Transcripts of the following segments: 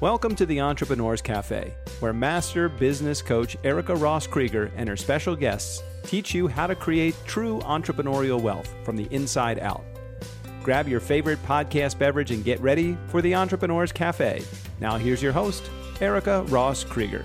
Welcome to the Entrepreneurs Cafe, where master business coach Erica Ross Krieger and her special guests teach you how to create true entrepreneurial wealth from the inside out. Grab your favorite podcast beverage and get ready for the Entrepreneurs Cafe. Now, here's your host, Erica Ross Krieger.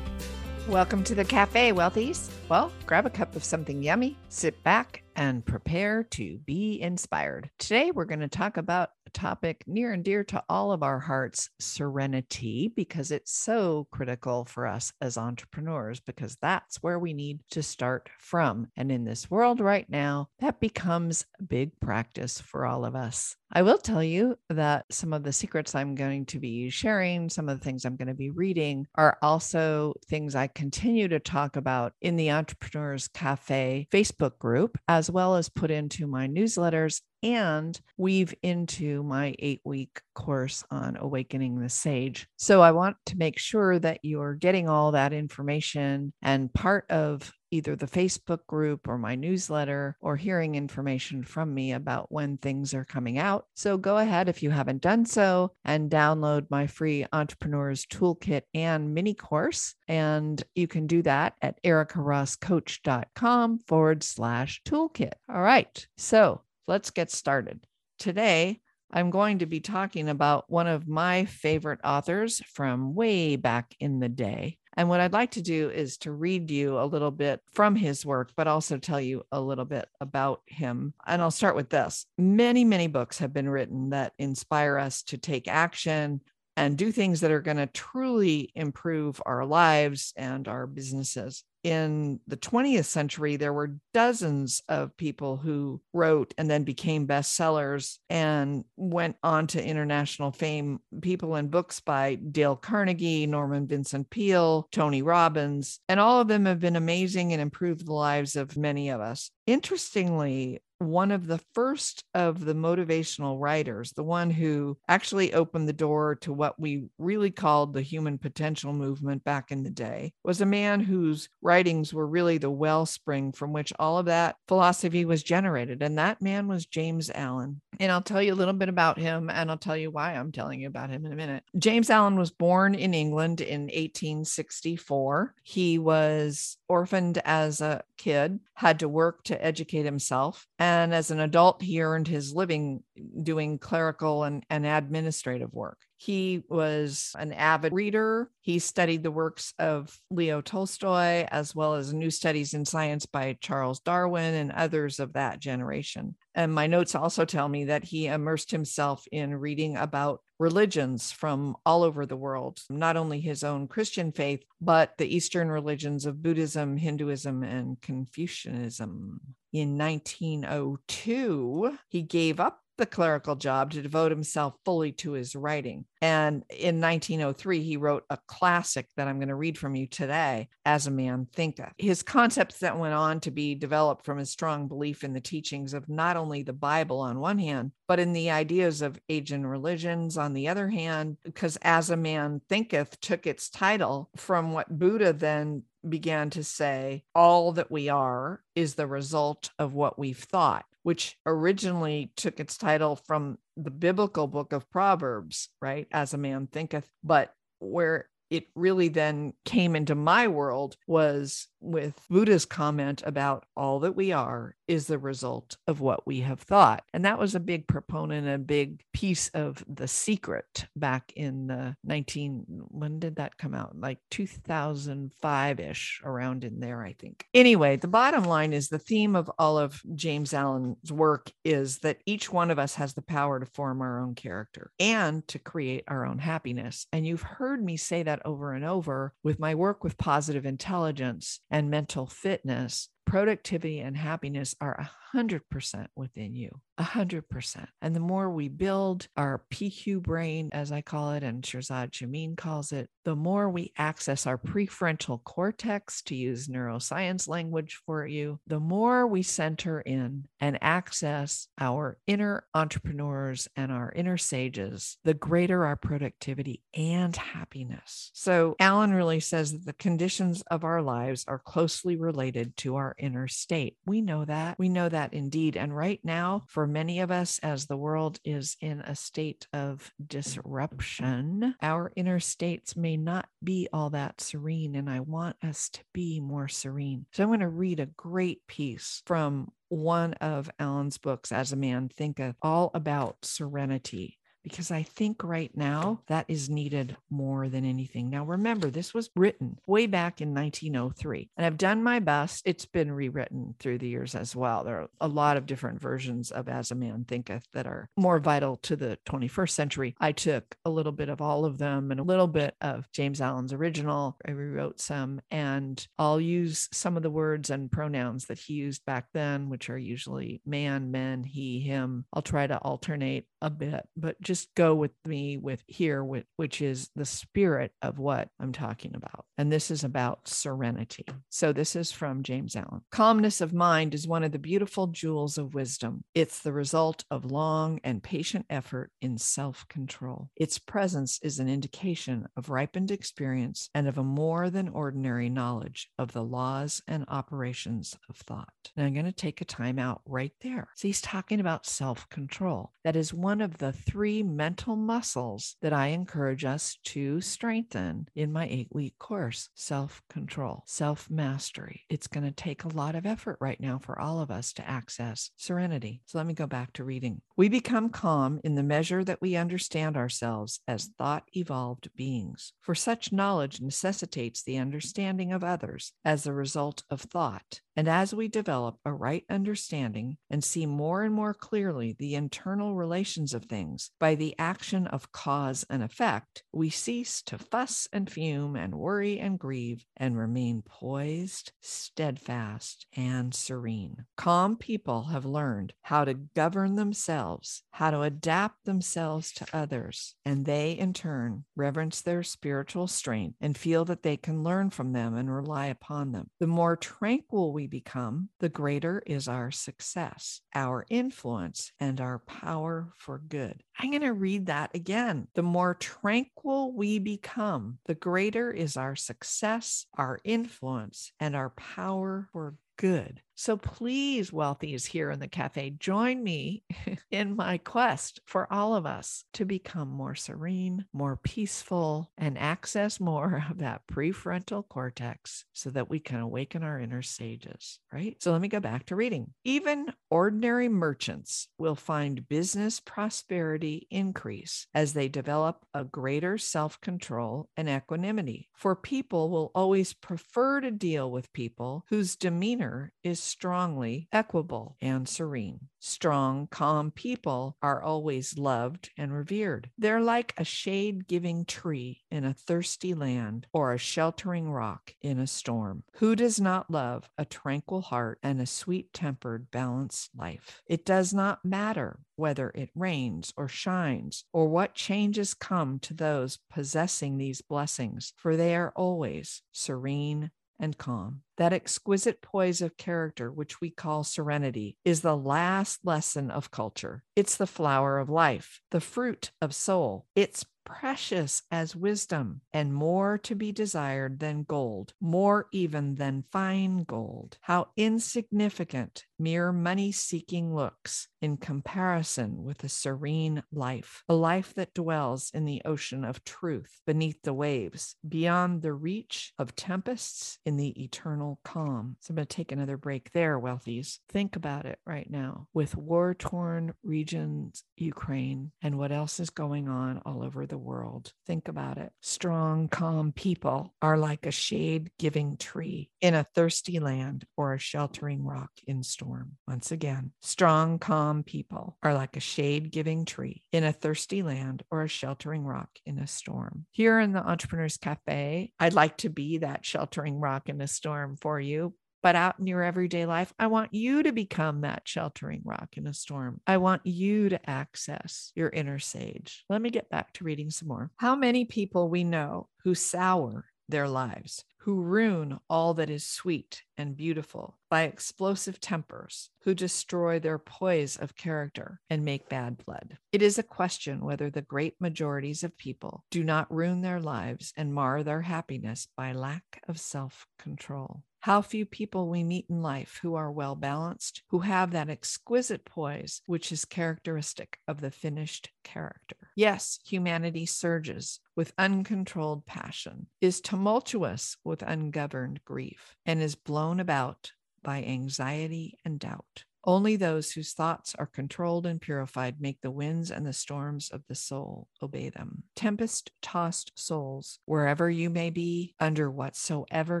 Welcome to the cafe, wealthies. Well, grab a cup of something yummy, sit back, and prepare to be inspired. Today, we're going to talk about topic near and dear to all of our hearts serenity, because it's so critical for us as entrepreneurs, because that's where we need to start from. And in this world right now, that becomes big practice for all of us. I will tell you that some of the secrets I'm going to be sharing, some of the things I'm going to be reading, are also things I continue to talk about in the Entrepreneurs Cafe Facebook group, as well as put into my newsletters and weave into my eight week course on awakening the sage. So I want to make sure that you're getting all that information and part of either the Facebook group or my newsletter or hearing information from me about when things are coming out. So go ahead if you haven't done so and download my free entrepreneurs toolkit and mini course. And you can do that at ericarosscoach.com forward slash toolkit. All right. So let's get started. Today, I'm going to be talking about one of my favorite authors from way back in the day. And what I'd like to do is to read you a little bit from his work, but also tell you a little bit about him. And I'll start with this many, many books have been written that inspire us to take action and do things that are going to truly improve our lives and our businesses in the 20th century, there were dozens of people who wrote and then became bestsellers and went on to international fame. People in books by Dale Carnegie, Norman Vincent Peale, Tony Robbins, and all of them have been amazing and improved the lives of many of us. Interestingly, one of the first of the motivational writers, the one who actually opened the door to what we really called the human potential movement back in the day, was a man whose writings were really the wellspring from which all of that philosophy was generated. And that man was James Allen. And I'll tell you a little bit about him and I'll tell you why I'm telling you about him in a minute. James Allen was born in England in 1864. He was orphaned as a kid, had to work to educate himself. And as an adult, he earned his living doing clerical and, and administrative work. He was an avid reader. He studied the works of Leo Tolstoy, as well as new studies in science by Charles Darwin and others of that generation. And my notes also tell me that he immersed himself in reading about religions from all over the world, not only his own Christian faith, but the Eastern religions of Buddhism, Hinduism, and Confucianism. In 1902, he gave up the clerical job to devote himself fully to his writing. And in 1903, he wrote a classic that I'm going to read from you today, As a Man Thinketh. His concepts that went on to be developed from his strong belief in the teachings of not only the Bible on one hand, but in the ideas of ancient religions on the other hand, because As a Man Thinketh took its title from what Buddha then began to say all that we are is the result of what we've thought which originally took its title from the biblical book of Proverbs, right? As a man thinketh, but where it really then came into my world was with Buddha's comment about all that we are is the result of what we have thought. And that was a big proponent, a big piece of the secret back in the 19, when did that come out? Like 2005 ish, around in there, I think. Anyway, the bottom line is the theme of all of James Allen's work is that each one of us has the power to form our own character and to create our own happiness. And you've heard me say that over and over with my work with positive intelligence and mental fitness, productivity and happiness are 100% within you, 100%. And the more we build our PQ brain, as I call it, and Shirzad Chamine calls it, the more we access our prefrontal cortex, to use neuroscience language for you, the more we center in and access our inner entrepreneurs and our inner sages, the greater our productivity and happiness. So, Allen really says that the conditions of our lives are closely related to our inner state. We know that. We know that indeed. And right now, for for many of us, as the world is in a state of disruption, our inner states may not be all that serene. And I want us to be more serene. So I'm going to read a great piece from one of Allen's books, As a Man Thinketh, all about serenity because I think right now that is needed more than anything. Now, remember, this was written way back in 1903, and I've done my best. It's been rewritten through the years as well. There are a lot of different versions of As a Man Thinketh that are more vital to the 21st century. I took a little bit of all of them and a little bit of James Allen's original. I rewrote some, and I'll use some of the words and pronouns that he used back then, which are usually man, men, he, him. I'll try to alternate a bit, but just go with me with here, which is the spirit of what I'm talking about. And this is about serenity. So this is from James Allen. Calmness of mind is one of the beautiful jewels of wisdom. It's the result of long and patient effort in self control. Its presence is an indication of ripened experience and of a more than ordinary knowledge of the laws and operations of thought. Now I'm going to take a time out right there. So he's talking about self control. That is one of the three mental muscles that I encourage us to strengthen in my eight week course self control, self mastery. It's going to take a lot of effort right now for all of us to access serenity. So let me go back to reading. We become calm in the measure that we understand ourselves as thought evolved beings. For such knowledge necessitates the understanding of others as a result of thought and as we develop a right understanding and see more and more clearly the internal relations of things by the action of cause and effect, we cease to fuss and fume and worry and grieve and remain poised, steadfast, and serene. Calm people have learned how to govern themselves, how to adapt themselves to others, and they in turn reverence their spiritual strength and feel that they can learn from them and rely upon them. The more tranquil we become, the greater is our success, our influence, and our power for good. I'm going to read that again. The more tranquil we become, the greater is our success, our influence, and our power for good. So please, wealthies here in the cafe, join me in my quest for all of us to become more serene, more peaceful, and access more of that prefrontal cortex so that we can awaken our inner sages, right? So let me go back to reading. Even ordinary merchants will find business prosperity increase as they develop a greater self control and equanimity. For people will always prefer to deal with people whose demeanor is strongly equable and serene. Strong, calm people are always loved and revered. They're like a shade giving tree in a thirsty land or a sheltering rock in a storm. Who does not love a tranquil heart and a sweet tempered, balanced life? It does not matter whether it rains or shines or what changes come to those possessing these blessings, for they are always serene and calm. That exquisite poise of character, which we call serenity, is the last lesson of culture. It's the flower of life, the fruit of soul. It's precious as wisdom, and more to be desired than gold, more even than fine gold. How insignificant mere money seeking looks in comparison with a serene life, a life that dwells in the ocean of truth beneath the waves, beyond the reach of tempests in the eternal calm. So I'm going to take another break there, wealthies. Think about it right now with war torn regions, Ukraine, and what else is going on all over the world. Think about it. Strong, calm people are like a shade giving tree in a thirsty land or a sheltering rock in storm storm. Once again, strong, calm people are like a shade giving tree in a thirsty land or a sheltering rock in a storm. Here in the Entrepreneurs Cafe, I'd like to be that sheltering rock in a storm for you. But out in your everyday life, I want you to become that sheltering rock in a storm. I want you to access your inner sage. Let me get back to reading some more. How many people we know who sour their lives, who ruin all that is sweet and beautiful by explosive tempers, who destroy their poise of character and make bad blood. It is a question whether the great majorities of people do not ruin their lives and mar their happiness by lack of self control. How few people we meet in life who are well balanced, who have that exquisite poise which is characteristic of the finished character. Yes, humanity surges with uncontrolled passion, is tumultuous with ungoverned grief, and is blown about by anxiety and doubt. Only those whose thoughts are controlled and purified make the winds and the storms of the soul obey them. Tempest tossed souls, wherever you may be, under whatsoever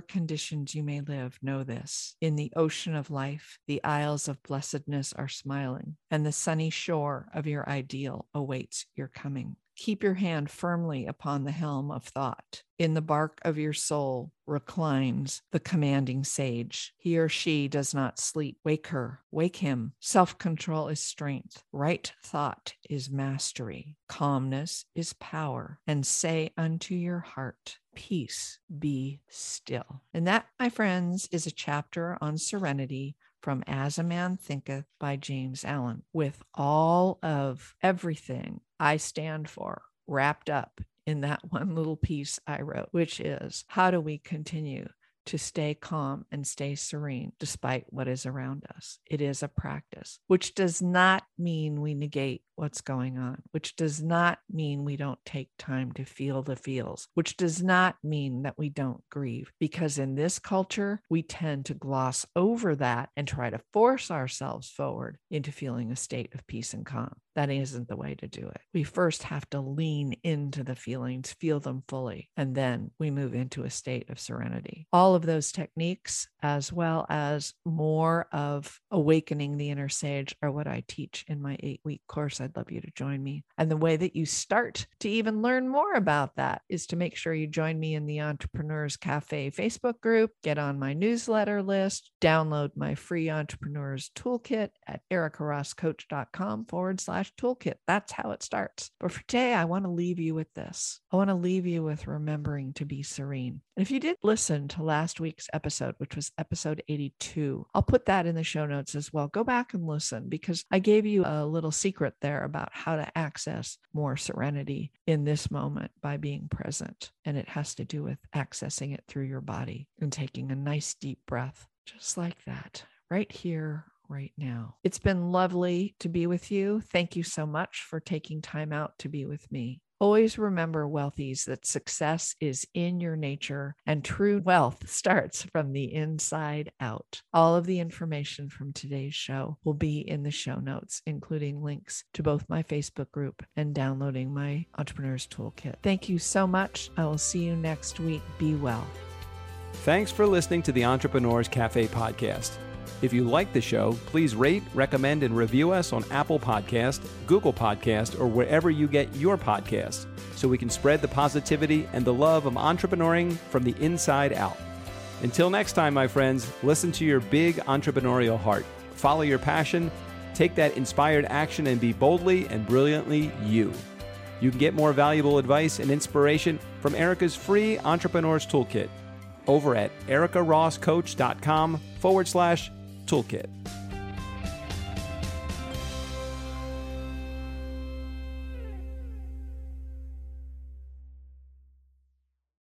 conditions you may live, know this. In the ocean of life, the isles of blessedness are smiling, and the sunny shore of your ideal awaits your coming. Keep your hand firmly upon the helm of thought. In the bark of your soul reclines the commanding sage. He or she does not sleep. Wake her, wake him. Self control is strength. Right thought is mastery. Calmness is power. And say unto your heart, Peace, be still. And that, my friends, is a chapter on serenity from As a Man Thinketh by James Allen, with all of everything I stand for wrapped up in that one little piece I wrote, which is how do we continue to stay calm and stay serene despite what is around us. It is a practice, which does not mean we negate what's going on, which does not mean we don't take time to feel the feels, which does not mean that we don't grieve. Because in this culture, we tend to gloss over that and try to force ourselves forward into feeling a state of peace and calm. That isn't the way to do it. We first have to lean into the feelings, feel them fully, and then we move into a state of serenity. All of those techniques, as well as more of awakening the inner sage, are what I teach in my eight week course. I'd love you to join me. And the way that you start to even learn more about that is to make sure you join me in the Entrepreneurs Cafe Facebook group, get on my newsletter list, download my free Entrepreneurs Toolkit at ericarosscoach.com forward slash toolkit. That's how it starts. But for today, I want to leave you with this. I want to leave you with remembering to be serene. And if you did listen to last week's episode, which was episode 82, I'll put that in the show notes as well. Go back and listen because I gave you a little secret there about how to access more serenity in this moment by being present. And it has to do with accessing it through your body and taking a nice deep breath, just like that, right here, right now. It's been lovely to be with you. Thank you so much for taking time out to be with me. Always remember, wealthies, that success is in your nature and true wealth starts from the inside out. All of the information from today's show will be in the show notes, including links to both my Facebook group and downloading my Entrepreneur's Toolkit. Thank you so much. I will see you next week. Be well. Thanks for listening to the Entrepreneurs Cafe podcast. If you like the show, please rate, recommend, and review us on Apple Podcast, Google Podcast, or wherever you get your podcasts so we can spread the positivity and the love of entrepreneuring from the inside out. Until next time, my friends, listen to your big entrepreneurial heart, follow your passion, take that inspired action, and be boldly and brilliantly you. You can get more valuable advice and inspiration from Erica's free Entrepreneur's Toolkit over at ericarosscoach.com forward slash toolkit.